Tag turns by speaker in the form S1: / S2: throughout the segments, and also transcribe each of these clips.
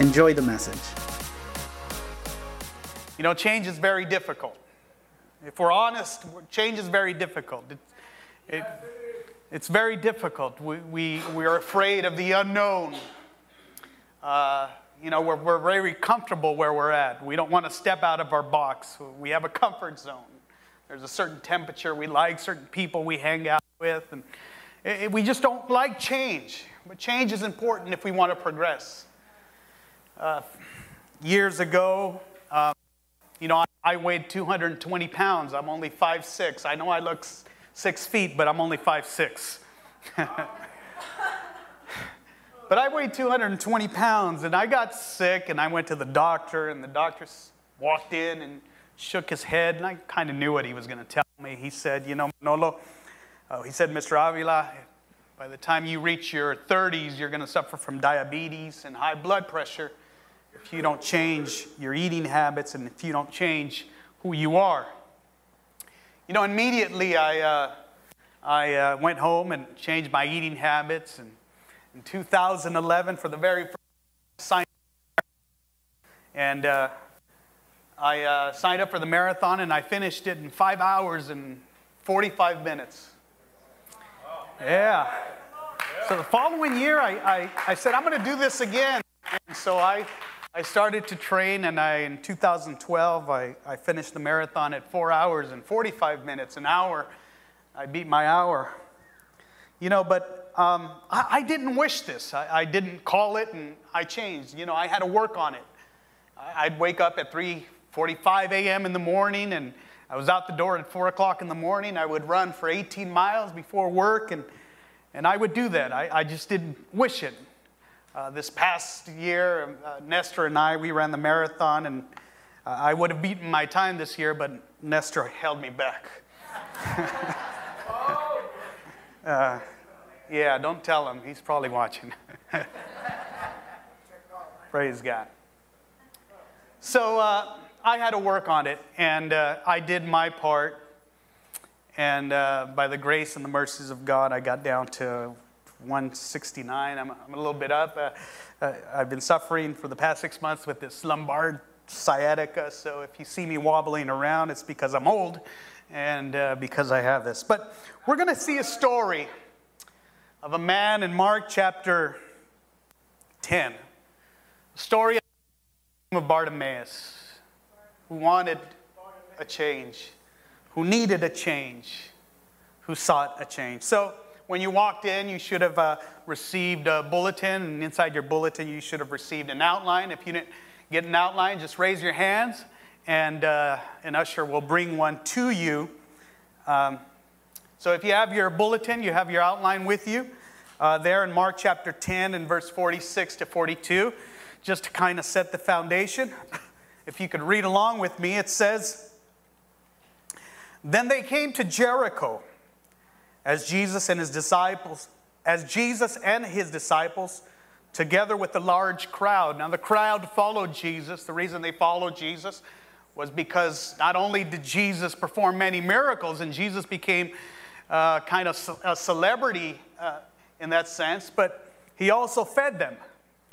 S1: Enjoy the message.
S2: You know, change is very difficult. If we're honest, change is very difficult. It, it, it's very difficult. We, we, we are afraid of the unknown. Uh, you know, we're, we're very comfortable where we're at. We don't want to step out of our box. We have a comfort zone. There's a certain temperature we like, certain people we hang out with, and it, we just don't like change. But change is important if we want to progress. Uh, years ago, uh, you know, I, I, weighed 220 pounds. I'm only 5'6. I know I look six feet, but I'm only 5'6. but I weighed 220 pounds, and I got sick, and I went to the doctor, and the doctor walked in and shook his head, and I kind of knew what he was going to tell me. He said, You know, Manolo, uh, he said, Mr. Avila, by the time you reach your 30s, you're going to suffer from diabetes and high blood pressure if you don't change your eating habits and if you don't change who you are. You know, immediately I, uh, I uh, went home and changed my eating habits. And in 2011, for the very first time, and uh, I uh, signed up for the marathon and I finished it in five hours and 45 minutes. Yeah. So the following year, I, I, I said, I'm going to do this again. And so I I started to train, and I, in 2012, I, I finished the marathon at four hours and 45 minutes, an hour. I beat my hour. You know, but um, I, I, didn't wish this. I, I, didn't call it, and I changed. You know, I had to work on it. I, I'd wake up at 3:45 a.m. in the morning, and I was out the door at 4 o'clock in the morning. I would run for 18 miles before work, and, and I would do that. I, I just didn't wish it. Uh, this past year, uh, Nestor and I, we ran the marathon, and uh, I would have beaten my time this year, but Nestor held me back. Uh, yeah, don't tell him. He's probably watching. Praise God. So uh, I had to work on it, and I did my part. And by the grace and the mercies of God, I got down to 169. I'm, I'm a little bit up. Uh, uh, I've been suffering for the past six months with this lumbar sciatica. So if you see me wobbling around, it's because I'm old and uh, because I have this. But we're going to see a story of a man in Mark chapter 10. A story of Bartimaeus who wanted a change, who needed a change, who sought a change. So when you walked in, you should have uh, received a bulletin, and inside your bulletin, you should have received an outline. If you didn't get an outline, just raise your hands, and uh, an usher will bring one to you. Um, so if you have your bulletin, you have your outline with you uh, there in Mark chapter 10 and verse 46 to 42, just to kind of set the foundation. If you could read along with me, it says, Then they came to Jericho as Jesus and his disciples, as Jesus and his disciples, together with the large crowd. Now, the crowd followed Jesus. The reason they followed Jesus was because not only did Jesus perform many miracles, and Jesus became uh, kind of a celebrity uh, in that sense, but he also fed them.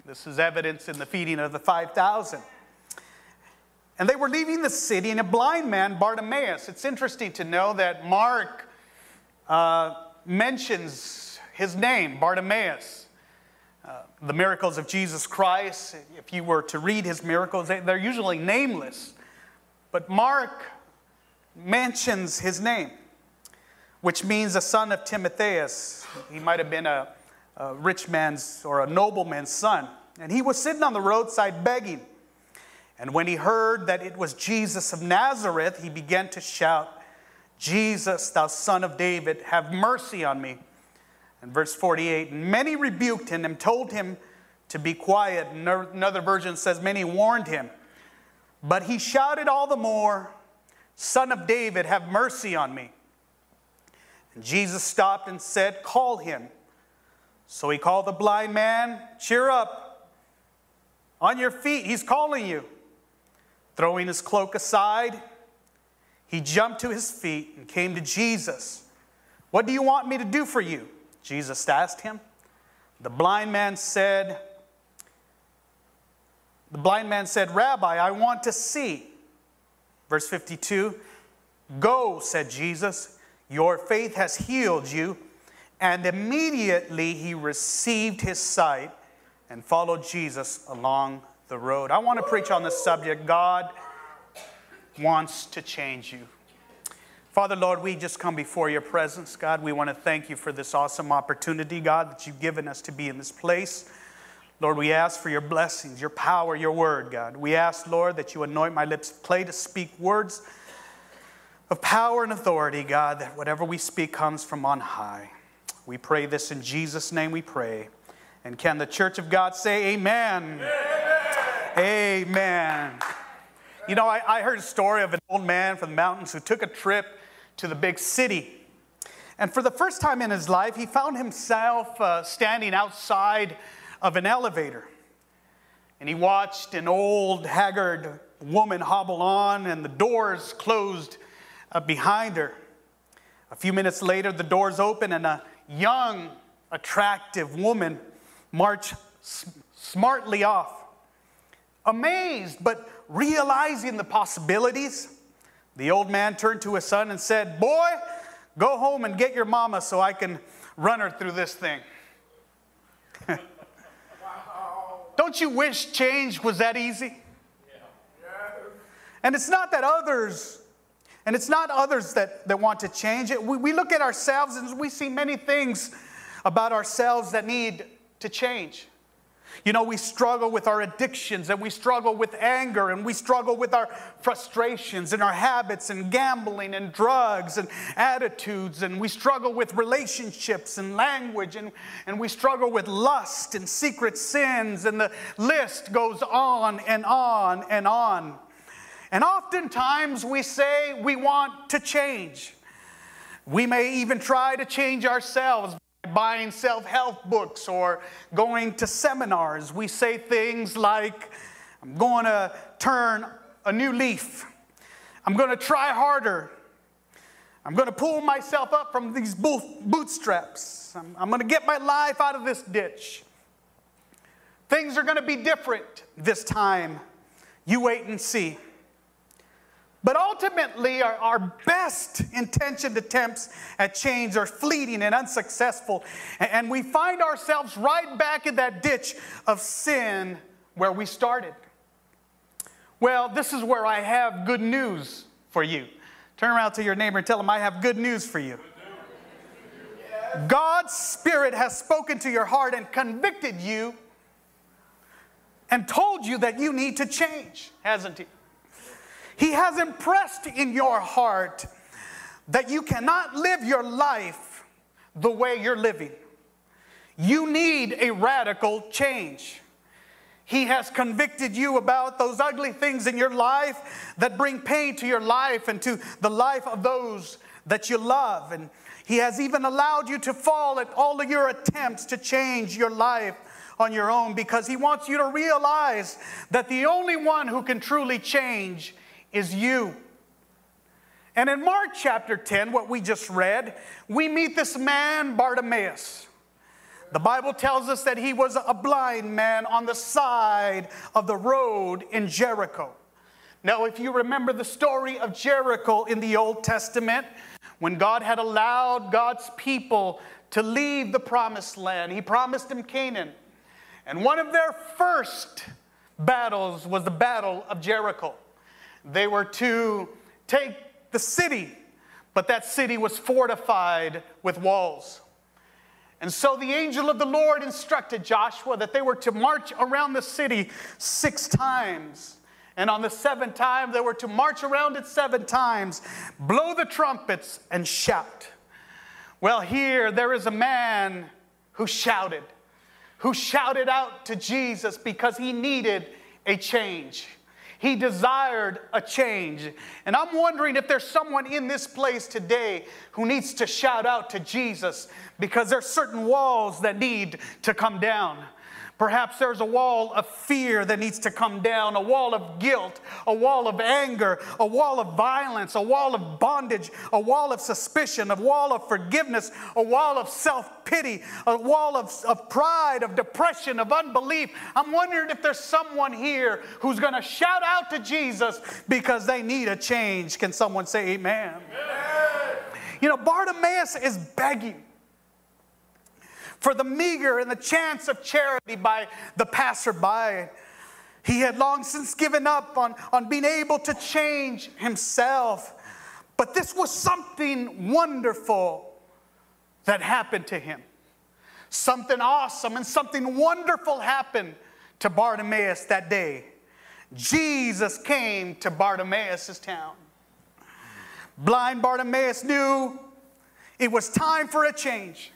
S2: This is evidence in the feeding of the 5,000. And they were leaving the city, and a blind man, Bartimaeus. It's interesting to know that Mark uh, mentions his name, Bartimaeus. Uh, the miracles of Jesus Christ, if you were to read his miracles, they, they're usually nameless. But Mark mentions his name, which means a son of Timotheus. He might have been a, a rich man's or a nobleman's son. And he was sitting on the roadside begging. And when he heard that it was Jesus of Nazareth, he began to shout, Jesus, thou son of David, have mercy on me. And verse 48 Many rebuked him and told him to be quiet. Another version says, Many warned him. But he shouted all the more, Son of David, have mercy on me. And Jesus stopped and said, Call him. So he called the blind man, Cheer up, on your feet, he's calling you. Throwing his cloak aside, he jumped to his feet and came to Jesus. What do you want me to do for you? Jesus asked him. The blind man said, The blind man said, Rabbi, I want to see. Verse 52 Go, said Jesus, your faith has healed you. And immediately he received his sight and followed Jesus along the road. I want to preach on this subject. God wants to change you. Father, Lord, we just come before your presence. God, we want to thank you for this awesome opportunity, God, that you've given us to be in this place. Lord, we ask for your blessings, your power, your word, God. We ask, Lord, that you anoint my lips play to speak words of power and authority, God, that whatever we speak comes from on high. We pray this in Jesus' name we pray. And can the church of God say amen? Amen. amen. You know, I, I heard a story of an old man from the mountains who took a trip to the big city. And for the first time in his life, he found himself uh, standing outside of an elevator. And he watched an old, haggard woman hobble on, and the doors closed uh, behind her. A few minutes later, the doors open, and a young, attractive woman marched smartly off. Amazed, but realizing the possibilities, the old man turned to his son and said, Boy, go home and get your mama so I can run her through this thing. Don't you wish change was that easy? And it's not that others, and it's not others that, that want to change it. We, we look at ourselves and we see many things about ourselves that need to change. You know, we struggle with our addictions and we struggle with anger and we struggle with our frustrations and our habits and gambling and drugs and attitudes and we struggle with relationships and language and, and we struggle with lust and secret sins and the list goes on and on and on. And oftentimes we say we want to change. We may even try to change ourselves buying self help books or going to seminars, we say things like, I'm going to turn a new leaf. I'm going to try harder. I'm going to pull myself up from these bootstraps. I'm, I'm going to get my life out of this ditch. Things are going to be different this time. You wait and see. But ultimately, our, our best intentioned attempts at change are fleeting and unsuccessful. And, we find ourselves right back in that ditch of sin where we started. Well, this is where I have good news for you. Turn around to your neighbor and tell him, I have good news for you. God's Spirit has spoken to your heart and convicted you and told you that you need to change, hasn't He? He has impressed in your heart that you cannot live your life the way you're living. You need a radical change. He has convicted you about those ugly things in your life that bring pain to your life and to the life of those that you love. And He has even allowed you to fall at all of your attempts to change your life on your own because He wants you to realize that the only one who can truly change is you. And in Mark chapter 10, what we just read, we meet this man, Bartimaeus. The Bible tells us that he was a blind man on the side of the road in Jericho. Now, if you remember the story of Jericho in the Old Testament, when God had allowed God's people to leave the promised land, He promised them Canaan. And one of their first battles was the Battle of Jericho. They were to take the city, but that city was fortified with walls. And so the angel of the Lord instructed Joshua that they were to march around the city six times. And on the seventh time, they were to march around it seven times, blow the trumpets, and shout. Well, here there is a man who shouted, who shouted out to Jesus because he needed a change. He desired a change. And I'm wondering if there's someone in this place today who needs to shout out to Jesus because there's certain walls that need to come down. Perhaps there's a wall of fear that needs to come down, a wall of guilt, a wall of anger, a wall of violence, a wall of bondage, a wall of suspicion, a wall of forgiveness, a wall of self pity, a wall of, of pride, of depression, of unbelief. I'm wondering if there's someone here who's going to shout out to Jesus because they need a change. Can someone say amen? amen. You know, Bartimaeus is begging for the meager and the chance of charity by the passerby. He had long since given up on, on being able to change himself. But this was something wonderful that happened to him. Something awesome and something wonderful happened to Bartimaeus that day. Jesus came to Bartimaeus' town. Blind Bartimaeus knew it was time for a change.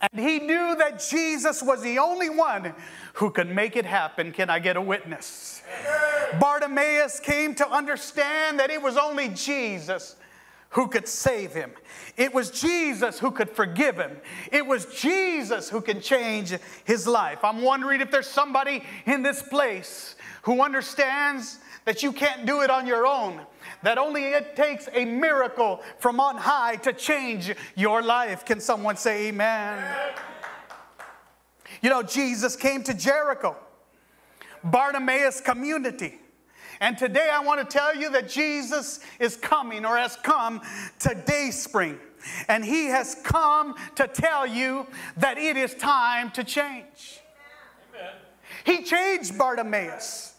S2: And he knew that Jesus was the only one who could make it happen. Can I get a witness? Bartimaeus came to understand that it was only Jesus who could save him. It was Jesus who could forgive him. It was Jesus who can change his life. I'm wondering if there's somebody in this place who understands that you can't do it on your own that only it takes a miracle from on high to change your life. Can someone say amen? amen. You know, Jesus came to Jericho, Bartimaeus community. And today I want to tell you that Jesus is coming or has come to Dayspring. And he has come to tell you that it is time to change. Amen. He changed Bartimaeus.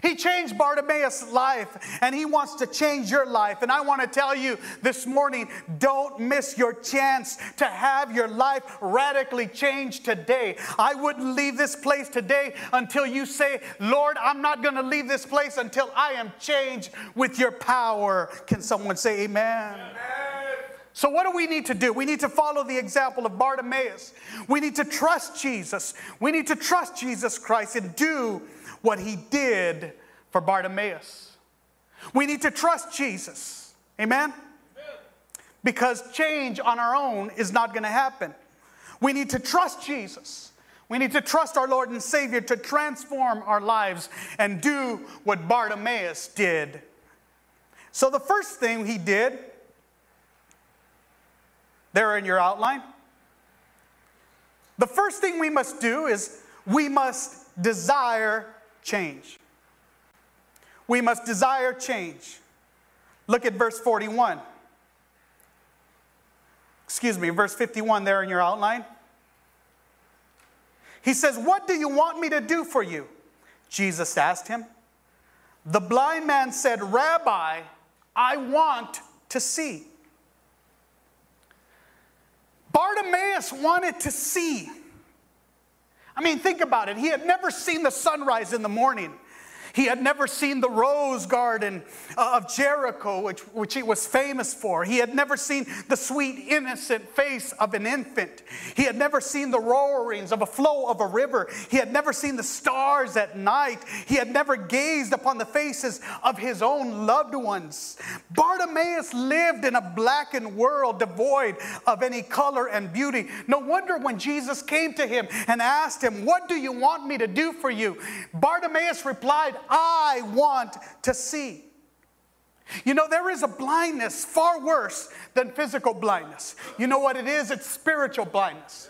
S2: He changed Bartimaeus' life and he wants to change your life. And I want to tell you this morning don't miss your chance to have your life radically changed today. I wouldn't leave this place today until you say, Lord, I'm not going to leave this place until I am changed with your power. Can someone say amen? amen. So, what do we need to do? We need to follow the example of Bartimaeus. We need to trust Jesus. We need to trust Jesus Christ and do what he did for Bartimaeus. We need to trust Jesus. Amen? Because change on our own is not going to happen. We need to trust Jesus. We need to trust our Lord and Savior to transform our lives and do what Bartimaeus did. So, the first thing he did, there in your outline, the first thing we must do is we must desire change. We must desire change. Look at verse 41. Excuse me, verse 51 there in your outline. He says, What do you want me to do for you? Jesus asked him. The blind man said, Rabbi, I want to see. Bartimaeus wanted to see. I mean, think about it. He had never seen the sunrise in the morning. He had never seen the rose garden uh, of Jericho, which, which he was famous for. He had never seen the sweet, innocent face of an infant. He had never seen the roarings of a flow of a river. He had never seen the stars at night. He had never gazed upon the faces of his own loved ones. Bartimaeus lived in a blackened world devoid of any color and beauty. No wonder when Jesus came to him and asked him, What do you want me to do for you? Bartimaeus replied, I want to see. You know, there is a blindness far worse than physical blindness. You know what it is? It's spiritual blindness.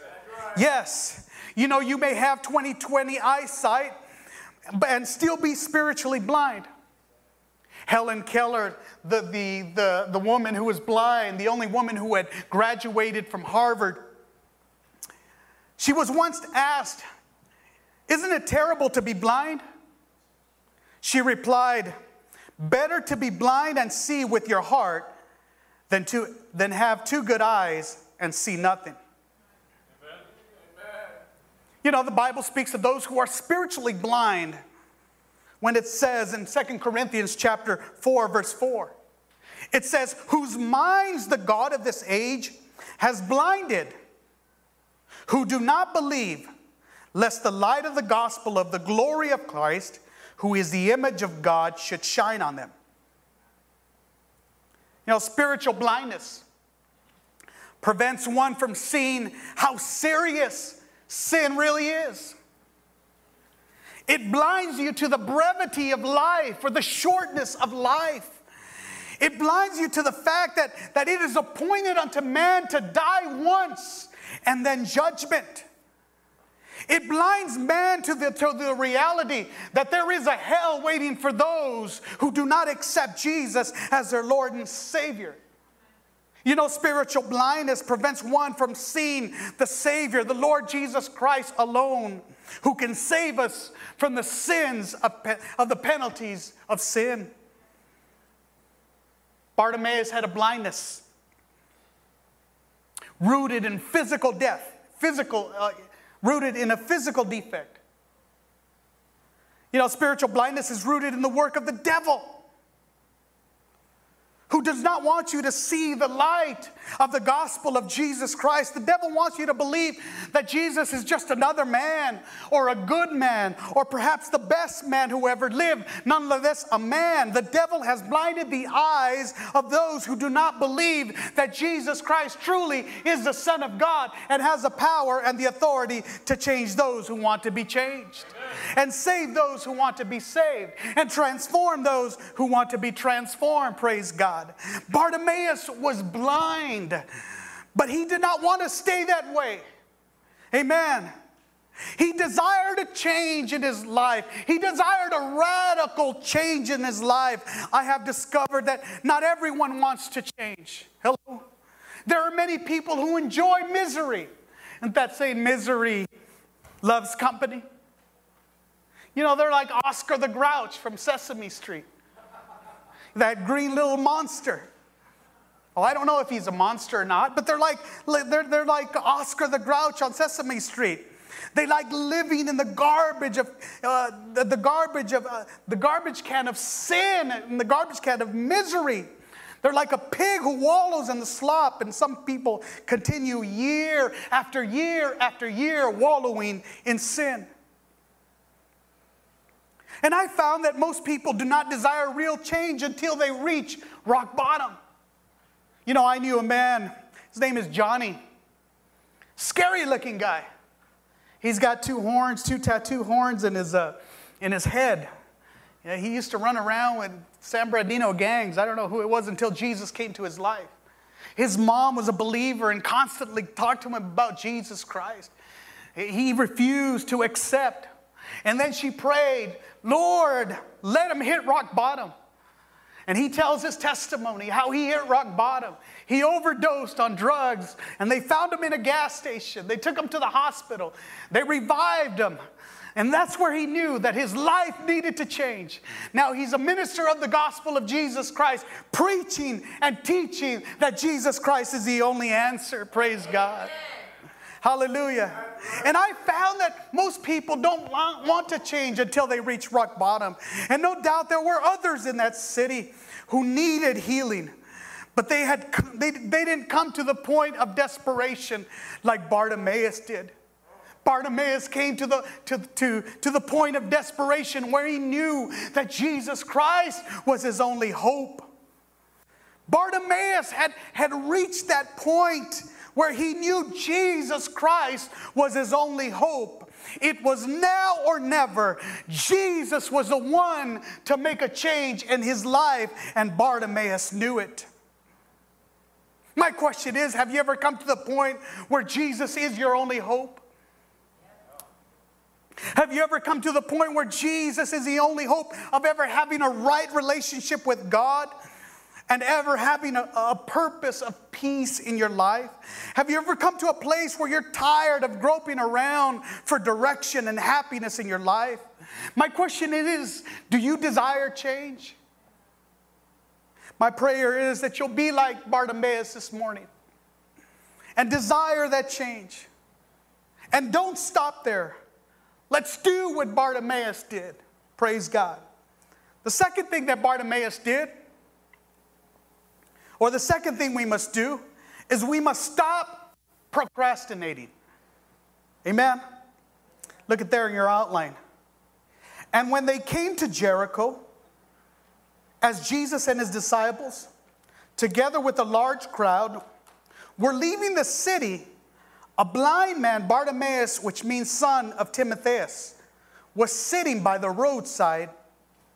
S2: Yes. You know, you may have 20 20 eyesight and still be spiritually blind. Helen Keller, the, the, the, the woman who was blind, the only woman who had graduated from Harvard, she was once asked, Isn't it terrible to be blind? She replied, Better to be blind and see with your heart than, to, than have two good eyes and see nothing. Amen. You know, the Bible speaks of those who are spiritually blind when it says in 2 Corinthians chapter 4 verse 4. It says, "Whose minds the god of this age has blinded, who do not believe lest the light of the gospel of the glory of Christ, who is the image of God, should shine on them. You know, spiritual blindness prevents one from seeing how serious sin really is. It blinds you to the brevity of life or the shortness of life. It blinds you to the fact that, that it is appointed unto man to die once and then judgment. It blinds man to the, to the reality that there is a hell waiting for those who do not accept Jesus as their Lord and Savior. You know, spiritual blindness prevents one from seeing the Savior, the Lord Jesus Christ alone, who can save us from the sins of, of the penalties of sin. Bartimaeus had a blindness rooted in physical death, physical, uh, rooted in a physical defect. You know, spiritual blindness is rooted in the work of the devil does not want you to see the light of the gospel of Jesus Christ. The devil wants you to believe that Jesus is just another man or a good man or perhaps the best man who ever lived, nonetheless, a man. The devil has blinded the eyes of those who do not believe that Jesus Christ truly is the Son of God and has the power and the authority to change those who want to be changed and save those who want to be saved and transform those who want to be transformed. Praise God. Bartimaeus was blind, but he did not want to stay that way. Amen. He desired a change in his life. He desired a radical change in his life. I have discovered that not everyone wants to change. Hello? There are many people who enjoy misery. And that saying, misery loves company? You know, they're like Oscar the Grouch from Sesame Street, that green little monster. Oh, I don't know if he's a monster or not, but they're like, they're, they're like Oscar the Grouch on Sesame Street. They like living in the garbage of uh, the, the, garbage of uh, the garbage can of sin and the garbage can of misery. They're like a pig who wallows in the slop, and some people continue year after year after year wallowing in sin. And I found that most people do not desire real change until they reach rock bottom. You know, I knew a man, his name is Johnny. Scary looking guy. He's got two horns, two tattoo horns in his, uh, in his head. He used to run around with San Bernardino gangs. I don't know who it was until Jesus came to his life. His mom was a believer and constantly talked to him about Jesus Christ. He refused to accept. And then she prayed Lord, let him hit rock bottom. And he tells his testimony how he hit rock bottom. He overdosed on drugs and they found him in a gas station. They took him to the hospital. They revived him. And that's where he knew that his life needed to change. Now he's a minister of the gospel of Jesus Christ, preaching and teaching that Jesus Christ is the only answer. Praise God. Hallelujah. And I found that most people don't want to change until they reach rock bottom. And no doubt there were others in that city who needed healing. But they, had, they, they didn't come to the point of desperation like Bartimaeus did. Bartimaeus came to the, to, to, to the point of desperation where he knew that Jesus Christ was his only hope. Bartimaeus had, had reached that point where he knew Jesus Christ was his only hope. It was now or never. Jesus was the one to make a change in his life, and Bartimaeus knew it. My question is Have you ever come to the point where Jesus is your only hope? Have you ever come to the point where Jesus is the only hope of ever having a right relationship with God? And ever having a, a, purpose of peace in your life? Have you ever come to a place where you're tired of groping around for direction and happiness in your life? My question is do you desire change? My prayer is that you'll be like Bartimaeus this morning and desire that change. And don't stop there. Let's do what Bartimaeus did. Praise God. The second thing that Bartimaeus did or the second thing we must do is we must stop procrastinating. Amen? Look at there in your outline. And when they came to Jericho, as Jesus and his disciples, together with a large crowd, were leaving the city, a blind man, Bartimaeus, which means son of Timotheus, was sitting by the roadside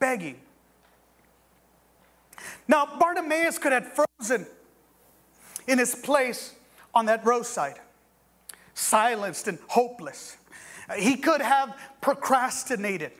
S2: begging. Now, Bartimaeus could have frozen in his place on that roadside, silenced and hopeless. He could have procrastinated.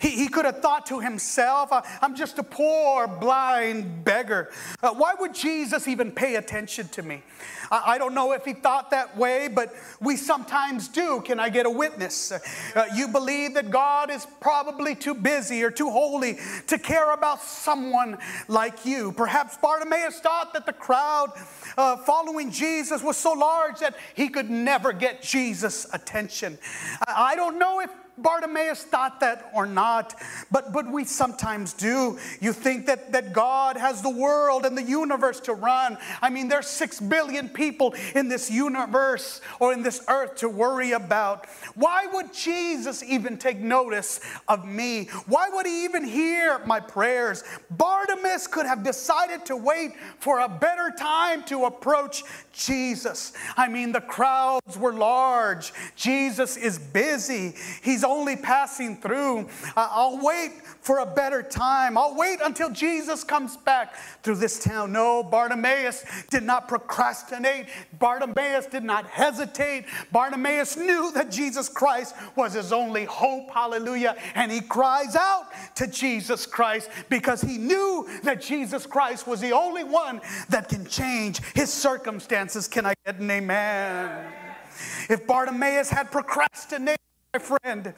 S2: He, he could have thought to himself, I'm just a poor, blind beggar. Uh, why would Jesus even pay attention to me? I, I, don't know if he thought that way, but we sometimes do. Can I get a witness? Uh, you believe that God is probably too busy or too holy to care about someone like you. Perhaps Bartimaeus thought that the crowd uh, following Jesus was so large that he could never get Jesus' attention. I, I don't know if Bartimaeus thought that or not, but, but we sometimes do. You think that, that God has the world and the universe to run. I mean, there's six billion people in this universe or in this earth to worry about. Why would Jesus even take notice of me? Why would he even hear my prayers? Bartimaeus could have decided to wait for a better time to approach Jesus. I mean, the crowds were large. Jesus is busy. He's only passing through. I'll wait for a better time. I'll wait until Jesus comes back through this town. No, Bartimaeus did not procrastinate. Bartimaeus did not hesitate. Bartimaeus knew that Jesus Christ was his only hope. Hallelujah. And he cries out to Jesus Christ because he knew that Jesus Christ was the only one that can change his circumstances. Can I get an amen? If Bartimaeus had procrastinated, my friend,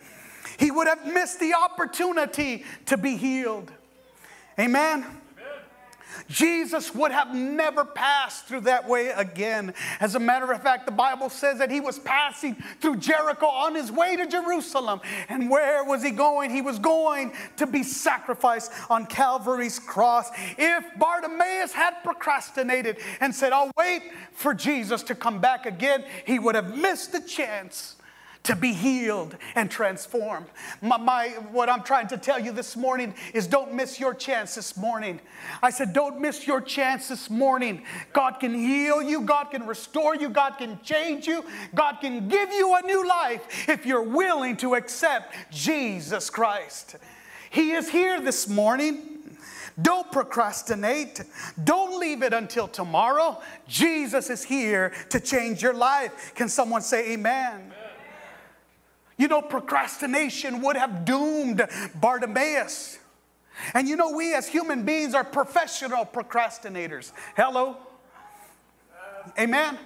S2: he would have missed the opportunity to be healed. Amen. Jesus would have never passed through that way again. As a matter of fact, the Bible says that he was passing through Jericho on his way to Jerusalem. And where was he going? He was going to be sacrificed on Calvary's cross. If Bartimaeus had procrastinated and said, I'll wait for Jesus to come back again, he would have missed the chance to be healed and transformed. My, my, what I'm trying to tell you this morning is don't miss your chance this morning. I said, don't miss your chance this morning. God can heal you, God can restore you, God can change you, God can give you a new life if you're willing to accept Jesus Christ. He is here this morning. Don't procrastinate. Don't leave it until tomorrow. Jesus is here to change your life. Can someone say amen? amen. You know, procrastination would have doomed Bartimaeus. And you know, we as human beings are professional procrastinators. Hello? Amen?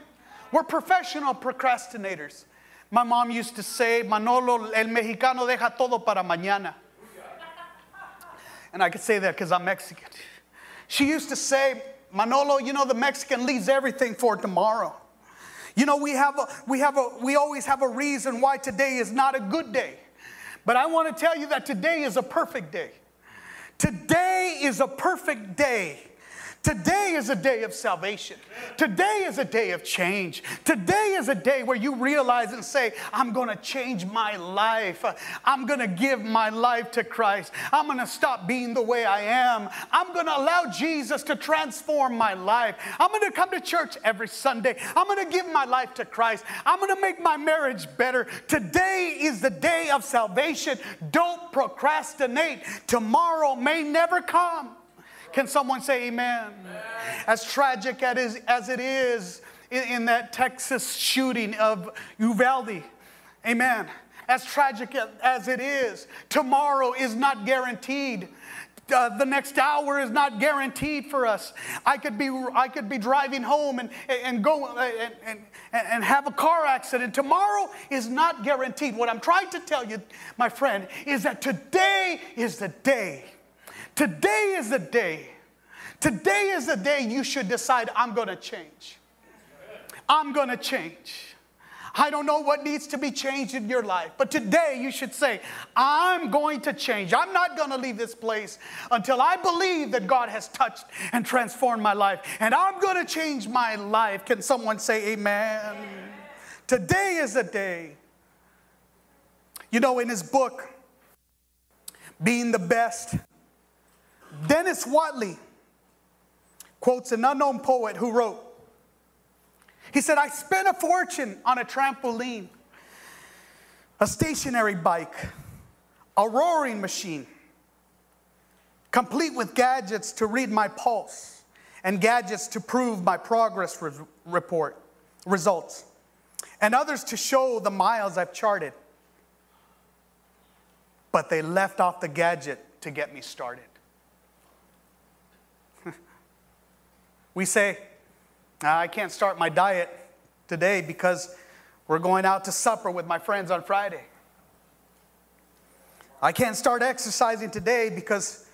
S2: We're professional procrastinators. My mom used to say, Manolo, el mexicano deja todo para mañana. And I could say that because I'm Mexican. She used to say, Manolo, you know, the Mexican leaves everything for tomorrow. You know, we have a, we have a, we always have a reason why today is not a good day. But I want to tell you that today is a perfect day. Today is a perfect day. Today is a day of salvation. Today is a day of change. Today is a day where you realize and say, I'm going to change my life. I'm going to give my life to Christ. I'm going to stop being the way I am. I'm going to allow Jesus to transform my life. I'm going to come to church every Sunday. I'm going to give my life to Christ. I'm going to make my marriage better. Today is the day of salvation. Don't procrastinate. Tomorrow may never come. Can someone say amen? amen. As tragic as it is in, that Texas shooting of Uvalde, amen. As tragic as it is, tomorrow is not guaranteed. Uh, the next hour is not guaranteed for us. I could be, I could be driving home and, and go and, and, and have a car accident. Tomorrow is not guaranteed. What I'm trying to tell you, my friend, is that today is the day Today is the day. Today is the day you should decide, I'm going to change. I'm going to change. I don't know what needs to be changed in your life, but today you should say, I'm going to change. I'm not going to leave this place until I believe that God has touched and transformed my life, and I'm going to change my life. Can someone say amen? Today is the day. You know, in his book, Being the Best, Dennis Waitley quotes an unknown poet who wrote, he said, I spent a fortune on a trampoline, a stationary bike, a roaring machine, complete with gadgets to read my pulse and gadgets to prove my progress re- report results, and others to show the miles I've charted. But they left off the gadget to get me started. We say, I can't start my diet today because we're going out to supper with my friends on Friday. I can't start exercising today because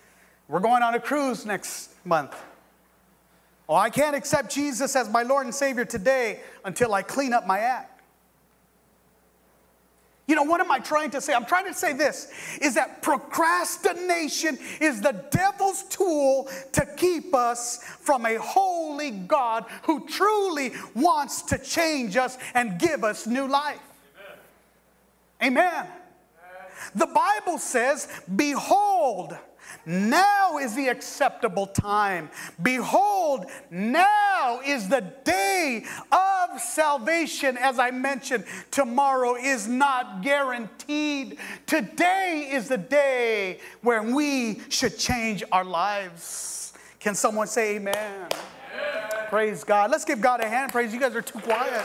S2: we're going on a cruise next month. Oh, I can't accept Jesus as my Lord and Savior today until I clean up my act. You know, what am I trying to say? I'm trying to say this is that procrastination is the devil's tool to keep us from a holy God who truly wants to change us and give us new life. Amen. Amen. The Bible says, Behold, now is the acceptable time. Behold, now is the day of salvation. As I mentioned, tomorrow is not guaranteed. Today is the day where we should change our lives. Can someone say amen? amen. Praise God. Let's give God a hand. Praise. You guys are too quiet.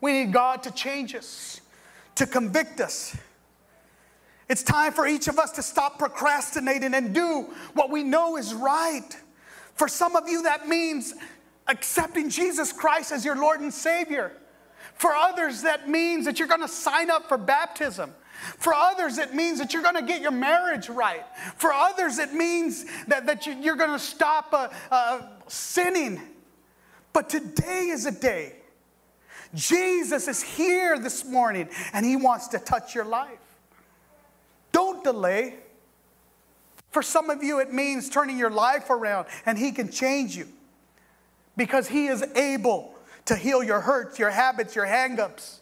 S2: We need God to change us, to convict us. It's time for each of us to stop procrastinating and do what we know is right. For some of you, that means accepting Jesus Christ as your Lord and Savior. For others, that means that you're going to sign up for baptism. For others, it means that you're going to get your marriage right. For others, it means that, that you, are going to stop uh, uh, sinning. But today is a day Jesus is here this morning and he wants to touch your life. Don't delay. For some of you, it means turning your life around and he can change you because he is able to heal your hurts, your habits, your hangups.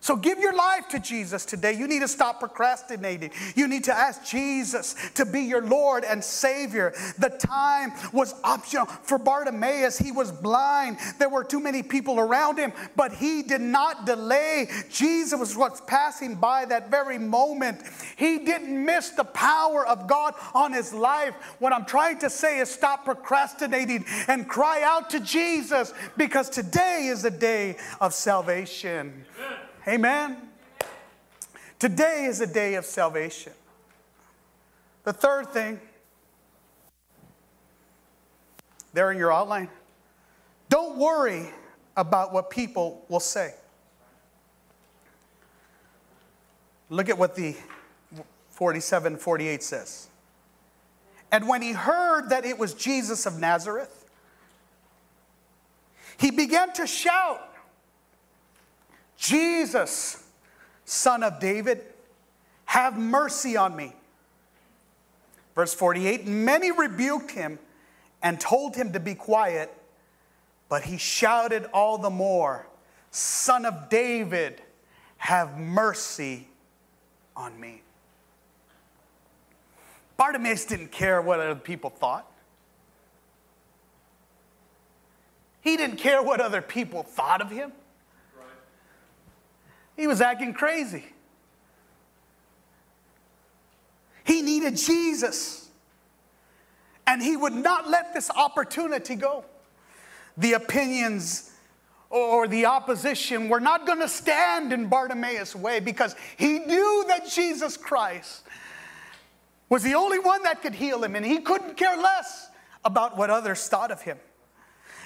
S2: So give your life to Jesus today. You need to stop procrastinating. You need to ask Jesus to be your Lord and Savior. The time was optional for Bartimaeus. He was blind. There were too many people around him, but he did not delay. Jesus was what's passing by that very moment. He didn't miss the power of God on his life. What I'm trying to say is stop procrastinating and cry out to Jesus because today is the day of salvation. Amen. Amen? Today is a day of salvation. The third thing, there in your outline, don't worry about what people will say. Look at what the 47 48 says. And when he heard that it was Jesus of Nazareth, he began to shout Jesus, son of David, have mercy on me. Verse 48 Many rebuked him and told him to be quiet, but he shouted all the more, Son of David, have mercy on me. Bartimaeus didn't care what other people thought. He didn't care what other people thought of him. He was acting crazy. He needed Jesus. And he would not let this opportunity go. The opinions or the opposition were not going to stand in Bartimaeus' way because he knew that Jesus Christ was the only one that could heal him, and he couldn't care less about what others thought of him.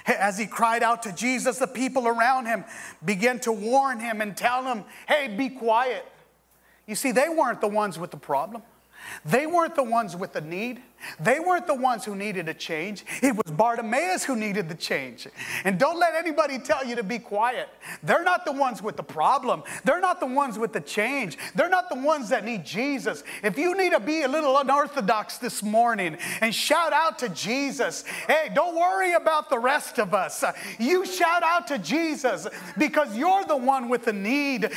S2: As he cried out to Jesus, the people around him began to warn him and tell him, hey, be quiet. You see, they weren't the ones with the problem. They weren't the ones with the need. They weren't the ones who needed a change. It was Bartimaeus who needed the change. And don't let anybody tell you to be quiet. They're not the ones with the problem. They're not the ones with the change. They're not the ones that need Jesus. If you need to be a little unorthodox this morning and shout out to Jesus, hey, don't worry about the rest of us. You shout out to Jesus because you're the one with the need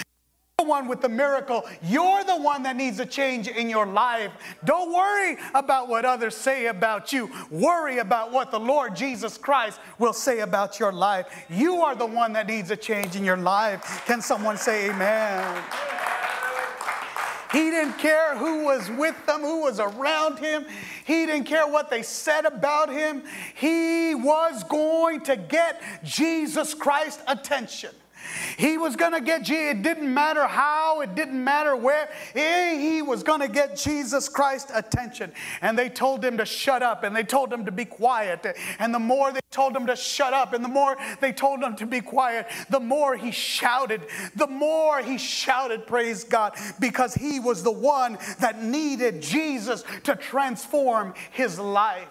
S2: the one with the miracle. You're the one that needs a change in your life. Don't worry about what others say about you. Worry about what the Lord Jesus Christ will say about your life. You are the one that needs a change in your life. Can someone say amen? He didn't care who was with them, who was around him. He didn't care what they said about him. He was going to get Jesus Christ's attention. He was going to get Jesus. It didn't matter how, it didn't matter where. Eh, he was going to get Jesus Christ's attention. And they told him to shut up and they told him to be quiet. And the more they told him to shut up and the more they told him to be quiet, the more he shouted. The more he shouted, praise God, because he was the one that needed Jesus to transform his life.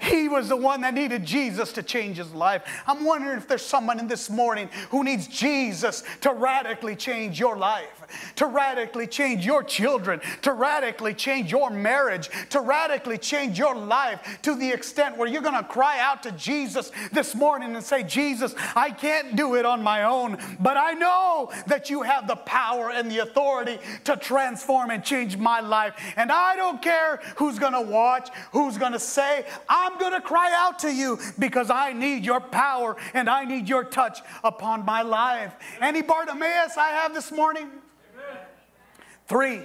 S2: He was the one that needed Jesus to change his life. I'm wondering if there's someone in this morning who needs Jesus to radically change your life to radically change your children, to radically change your marriage, to radically change your life to the extent where you're going to cry out to Jesus this morning and say, Jesus, I can't do it on my own, but I know that you have the power and the authority to transform and change my life. And I don't care who's going to watch, who's going to say, I'm going to cry out to you because I need your power and I need your touch upon my life. Any Bartimaeus I have this morning? Three.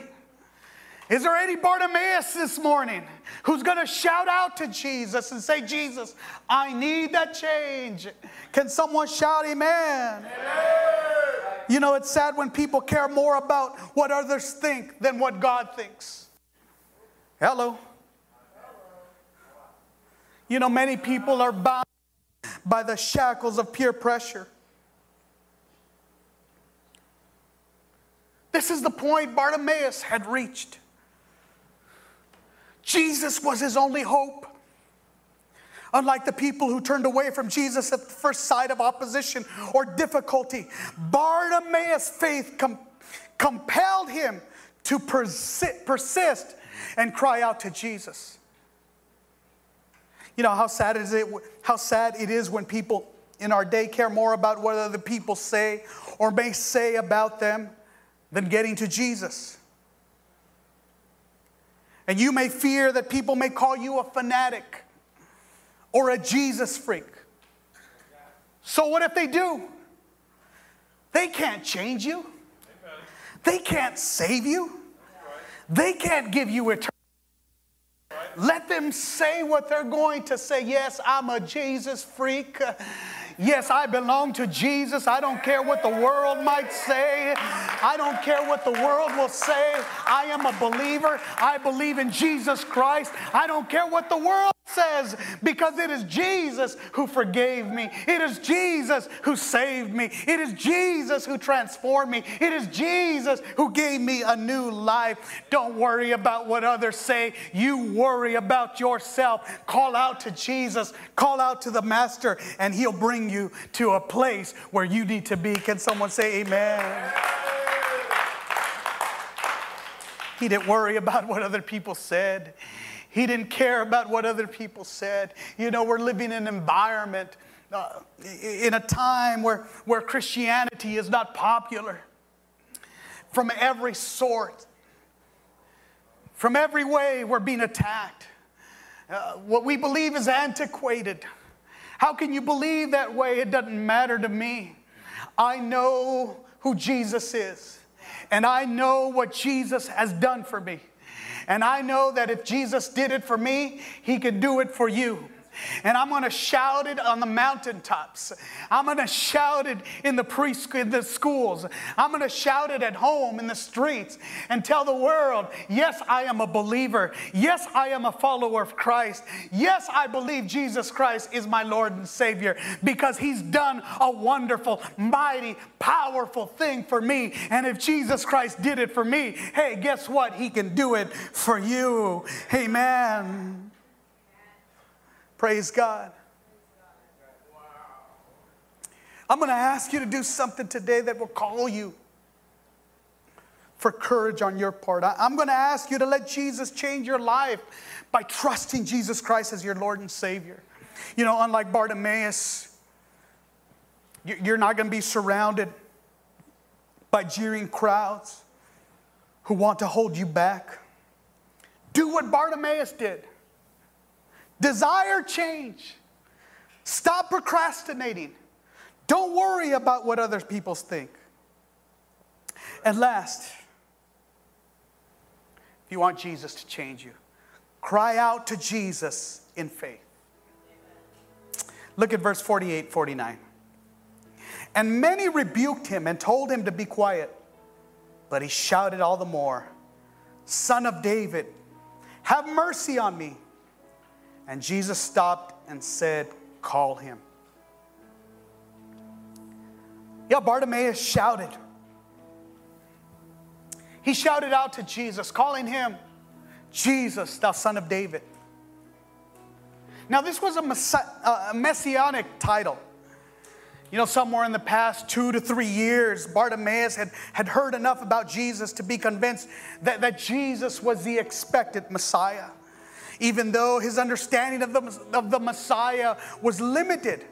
S2: Is there any Bartimaeus this morning who's going to shout out to Jesus and say, Jesus, I need that change? Can someone shout, Amen? amen? You know, it's sad when people care more about what others think than what God thinks. Hello. You know, many people are bound by the shackles of peer pressure. This is the point Bartimaeus had reached. Jesus was his only hope. Unlike the people who turned away from Jesus at the first sight of opposition or difficulty, Bartimaeus' faith com- compelled him to persi- persist and cry out to Jesus. You know how sad is it how sad it is when people in our day care more about what other people say or may say about them than getting to Jesus. And you may fear that people may call you a fanatic or a Jesus freak. So, what if they do? They can't change you, they can't save you, they can't give you eternal. Let them say what they're going to say. Yes, I'm a Jesus freak. Yes, I belong to Jesus. I don't care what the world might say. I don't care what the world will say. I am a believer. I believe in Jesus Christ. I don't care what the world says because it is Jesus who forgave me. It is Jesus who saved me. It is Jesus who transformed me. It is Jesus who gave me a new life. Don't worry about what others say. You worry about yourself. Call out to Jesus, call out to the Master, and He'll bring you to a place where you need to be. Can someone say amen? He didn't worry about what other people said. He didn't care about what other people said. You know, we're living in an environment, uh, in a time where, where Christianity is not popular from every sort. From every way, we're being attacked. Uh, what we believe is antiquated. How can you believe that way? It doesn't matter to me. I know who Jesus is, and I know what Jesus has done for me. And I know that if Jesus did it for me, he can do it for you. And I'm going to shout it on the mountaintops. I'm going to shout it in the preschool, in the schools. I'm going to shout it at home in the streets and tell the world, yes, I am a believer. Yes, I am a follower of Christ. Yes, I believe Jesus Christ is my Lord and Savior because he's done a wonderful, mighty, powerful thing for me. And if Jesus Christ did it for me, hey, guess what? He can do it for you. Amen. Praise God. I'm going to ask you to do something today that will call you for courage on your part. I'm going to ask you to let Jesus change your life by trusting Jesus Christ as your Lord and Savior. You know, unlike Bartimaeus, you're not going to be surrounded by jeering crowds who want to hold you back. Do what Bartimaeus did. Desire change. Stop procrastinating. Don't worry about what other people think. And last, if you want Jesus to change you, cry out to Jesus in faith. Look at verse 48 49. And many rebuked him and told him to be quiet, but he shouted all the more, Son of David, have mercy on me. And Jesus stopped and said, Call him. Yeah, Bartimaeus shouted. He shouted out to Jesus, calling him Jesus, thou son of David. Now, this was a messianic title. You know, somewhere in the past two to three years, Bartimaeus had, had heard enough about Jesus to be convinced that, that Jesus was the expected Messiah even though his understanding of the, of the Messiah was limited.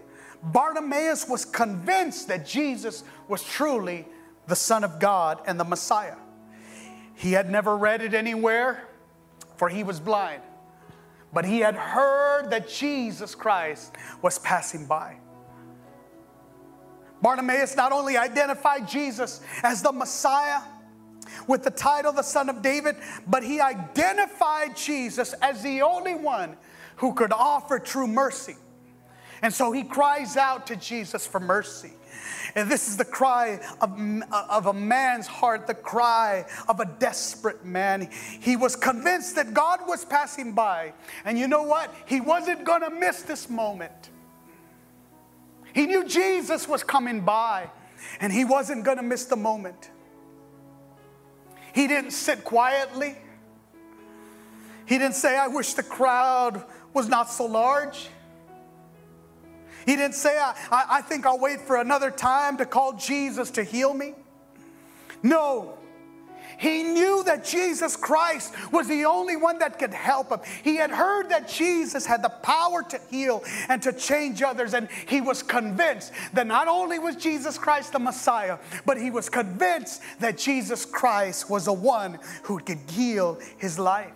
S2: Bartimaeus was convinced that Jesus was truly the Son of God and the Messiah. He had never read it anywhere, for he was blind, but he had heard that Jesus Christ was passing by. Bartimaeus not only identified Jesus as the Messiah, with the title the Son of David, but he identified Jesus as the only one who could offer true mercy. And so he cries out to Jesus for mercy. And this is the cry of, of a man's heart, the cry of a desperate man. He was convinced that God was passing by. And you know what? He wasn't going to miss this moment. He knew Jesus was coming by, and he wasn't going to miss the moment. He didn't sit quietly. He didn't say, I wish the crowd was not so large. He didn't say, I, I, I, think I'll wait for another time to call Jesus to heal me. No, he knew that Jesus Christ was the only one that could help him. He had heard that Jesus had the power to heal and to change others, and he was convinced that not only was Jesus Christ the Messiah, but he was convinced that Jesus Christ was the one who could heal his life.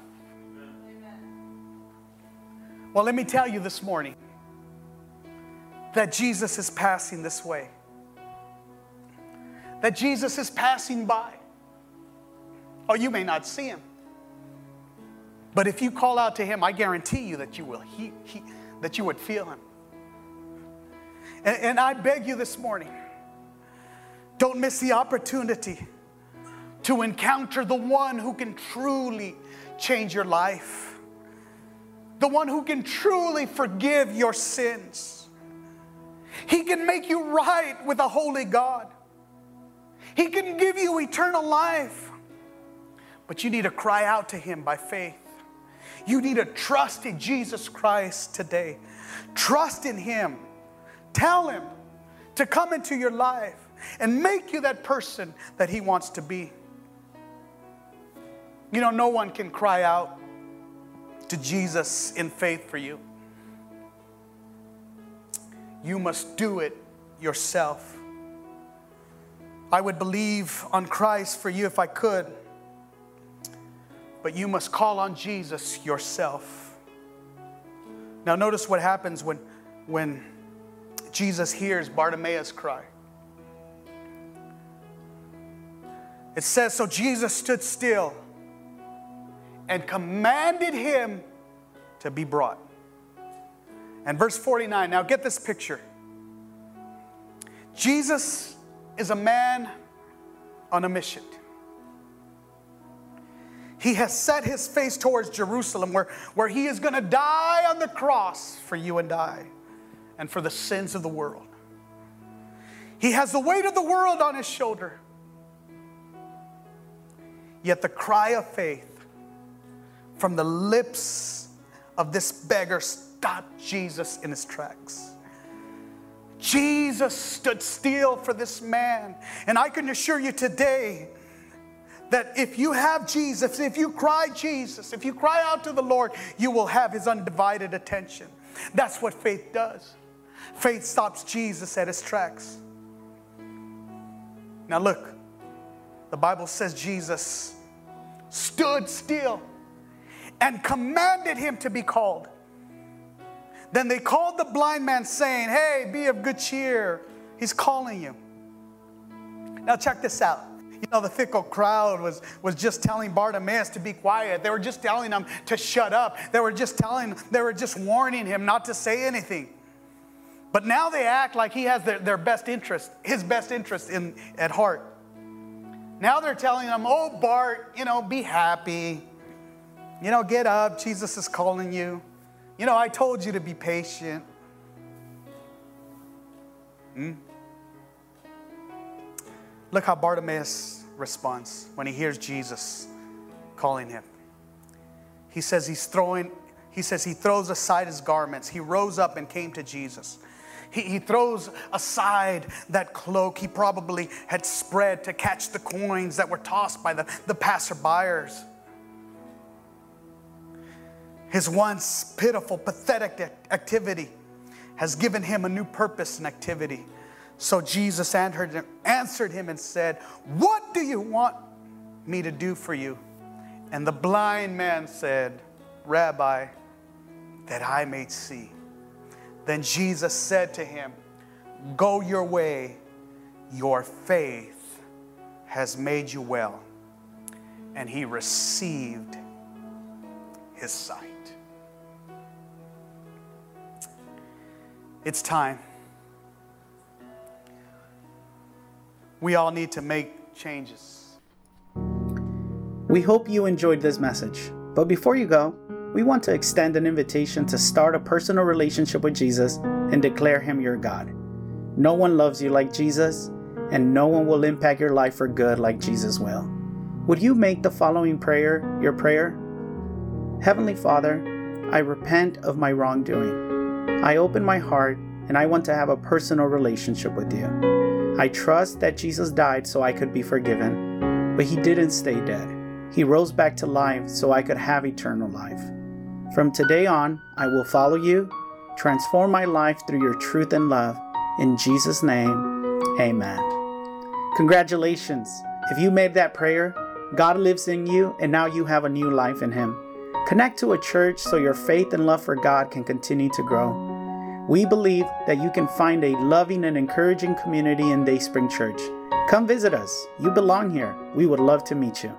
S2: Well, let me tell you this morning that Jesus is passing this way, that Jesus is passing by. Oh, you may not see him. But if you call out to him, I guarantee you that you will he, he, that you would feel him. And, and I beg you this morning, don't miss the opportunity to encounter the one who can truly change your life, the one who can truly forgive your sins. He can make you right with a holy God. He can give you eternal life. But you need to cry out to Him by faith. You need to trust in Jesus Christ today. Trust in Him. Tell Him to come into your life and make you that person that He wants to be. You know, no one can cry out to Jesus in faith for you. You must do it yourself. I would believe on Christ for you if I could but you must call on Jesus yourself. Now, notice what happens when, when Jesus hears Bartimaeus cry. It says, So Jesus stood still and commanded him to be brought. And verse 49, now get this picture. Jesus is a man on a mission. He has set his face towards Jerusalem, where, where he is going to die on the cross for you and I and for the sins of the world. He has the weight of the world on his shoulder. Yet the cry of faith from the lips of this beggar stopped Jesus in his tracks. Jesus stood still for this man. And I can assure you today that if you have Jesus, if you cry Jesus, if you cry out to the Lord, you will have his undivided attention. That's what faith does. Faith stops Jesus at his tracks. Now, look, the Bible says Jesus stood still and commanded him to be called. Then they called the blind man, saying, Hey, be of good cheer. He's calling you. Now, check this out. You know, the fickle crowd was, was just telling Bartimaeus to be quiet. They were just telling him to shut up. They were just telling, they were just warning him not to say anything. But now they act like he has their, their best interest, his best interest in, at heart. Now they're telling him, oh, Bart, you know, be happy. You know, get up. Jesus is calling you. You know, I told you to be patient. Hmm? Look how Bartimaeus responds when he hears Jesus calling him. He says he's throwing, he says he throws aside his garments. He rose up and came to Jesus. He, he throws aside that cloak he probably had spread to catch the coins that were tossed by the, the passerbyers. His once pitiful, pathetic activity has given him a new purpose and activity. So Jesus answered him and said, What do you want me to do for you? And the blind man said, Rabbi, that I may see. Then Jesus said to him, Go your way, your faith has made you well. And he received his sight. It's time. We all need to make changes.
S1: We hope you enjoyed this message. But before you go, we want to extend an invitation to start a personal relationship with Jesus and declare Him your God. No one loves you like Jesus, and no one will impact your life for good like Jesus will. Would you make the following prayer your prayer? Heavenly Father, I repent of my wrongdoing. I open my heart and I want to have a personal relationship with you. I trust that Jesus died so I could be forgiven, but He didn't stay dead. He rose back to life so I could have eternal life. From today on, I will follow you, transform my life through your truth and love. In Jesus' name, amen. Congratulations. If you made that prayer, God lives in you and now you have a new life in Him. Connect to a church so your faith and love for God can continue to grow. We believe that you can find a loving and encouraging community in Dayspring Church. Come visit us. You belong here. We would love to meet you.